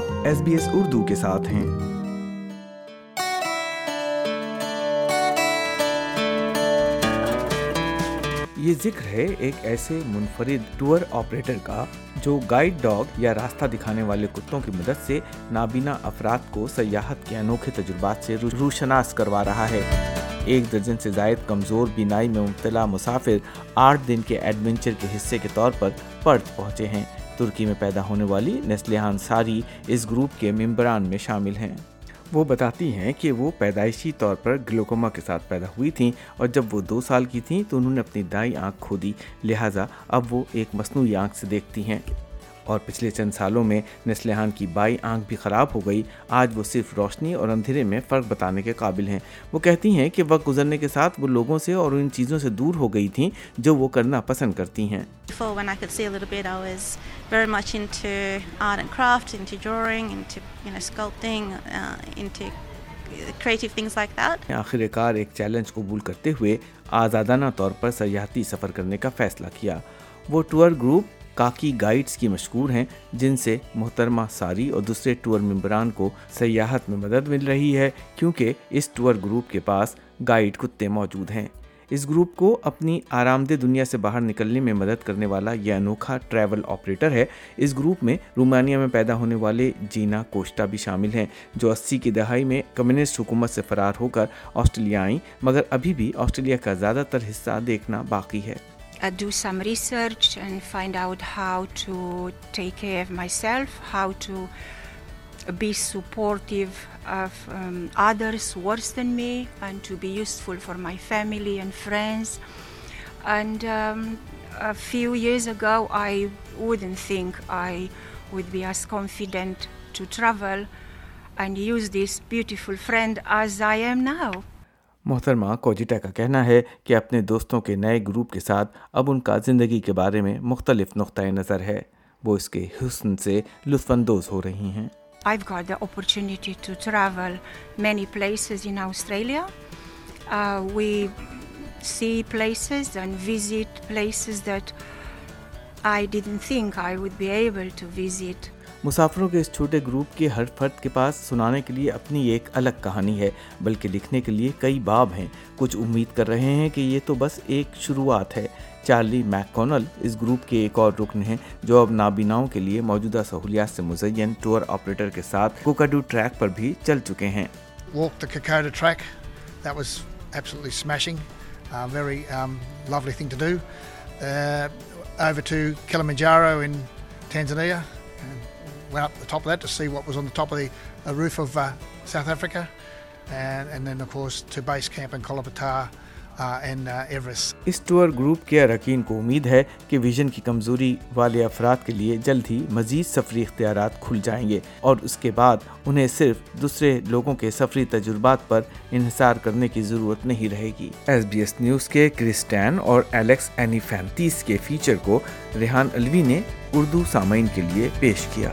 آپ S S B Urdu کے ساتھ ہیں یہ ذکر ہے ایک ایسے منفرد ٹور آپریٹر کا جو گائیڈ ڈاگ یا راستہ دکھانے والے کتوں کی مدد سے نابینا افراد کو سیاحت کے انوکھے تجربات سے روشناس کروا رہا ہے ایک درجن سے زائد کمزور بینائی میں مبتلا مسافر آٹھ دن کے ایڈونچر کے حصے کے طور پر پرت پہنچے ہیں ترکی میں پیدا ہونے والی نسلیہ ساری اس گروپ کے ممبران میں شامل ہیں وہ بتاتی ہیں کہ وہ پیدائشی طور پر گلوکوما کے ساتھ پیدا ہوئی تھیں اور جب وہ دو سال کی تھیں تو انہوں نے اپنی دائیں آنکھ کھو دی لہٰذا اب وہ ایک مصنوعی آنکھ سے دیکھتی ہیں اور پچھلے چند سالوں میں نسلحان کی بائی آنکھ بھی خراب ہو گئی آج وہ صرف روشنی اور اندھیرے میں فرق بتانے کے قابل ہیں وہ کہتی ہیں کہ وقت گزرنے کے ساتھ وہ لوگوں سے اور ان چیزوں سے دور ہو گئی تھیں جو وہ کرنا پسند کرتی ہیں uh, آخر کار ایک چیلنج قبول کرتے ہوئے آزادانہ طور پر سیاحتی سفر کرنے کا فیصلہ کیا وہ ٹور گروپ کاکی گائیڈز کی مشکور ہیں جن سے محترمہ ساری اور دوسرے ٹور ممبران کو سیاحت میں مدد مل رہی ہے کیونکہ اس ٹور گروپ کے پاس گائیڈ کتے موجود ہیں اس گروپ کو اپنی آرام دہ دنیا سے باہر نکلنے میں مدد کرنے والا یہ انوکھا ٹریول آپریٹر ہے اس گروپ میں رومانیہ میں پیدا ہونے والے جینا کوشٹا بھی شامل ہیں جو اسی کی دہائی میں کمیونسٹ حکومت سے فرار ہو کر آسٹریلیا آئیں مگر ابھی بھی آسٹریلیا کا زیادہ تر حصہ دیکھنا باقی ہے do some research and find out how to take care of myself, how to be supportive of um, others worse than me, and to be useful for my family and friends. And um, a few years ago, I wouldn't think I would be as confident to travel and use this beautiful friend as I am now. محترمہ کوجیٹا کا کہنا ہے کہ اپنے دوستوں کے نئے group کے ساتھ اب ان کا زندگی کے بارے میں مختلف نقطۂ نظر ہے وہ اس کے حسن سے لطف اندوز ہو رہی ہیں I've got the opportunity to travel many places in Australia. Uh, we see places and visit places that I didn't think I would be able to visit. مسافروں کے اس چھوٹے گروپ کے ہر فرد کے پاس سنانے کے لیے اپنی ایک الگ کہانی ہے بلکہ لکھنے کے لیے کئی باب ہیں کچھ امید کر رہے ہیں کہ یہ تو بس ایک شروعات ہے چارلی میک کونل اس گروپ کے ایک اور رکن ہیں جو اب نابیناؤں کے لیے موجودہ سہولیات سے مزین ٹور آپریٹر کے ساتھ کوکاڈو ٹریک پر بھی چل چکے ہیں uh, um, uh, Tanzania went up the the the, top top of of of of that to to see what was on uh, roof South Africa, and, and, then course base camp in group کے اراکین کو امید ہے کہ vision کی کمزوری والے افراد کے لیے جلد ہی مزید سفری اختیارات کھل جائیں گے اور اس کے بعد انہیں صرف دوسرے لوگوں کے سفری تجربات پر انحصار کرنے کی ضرورت نہیں رہے گی ایس بی ایس نیوز کے کرسٹین اور ایلیکس اینی فینتیس کے فیچر کو ریحان الوی نے اردو سامعین کے لیے پیش کیا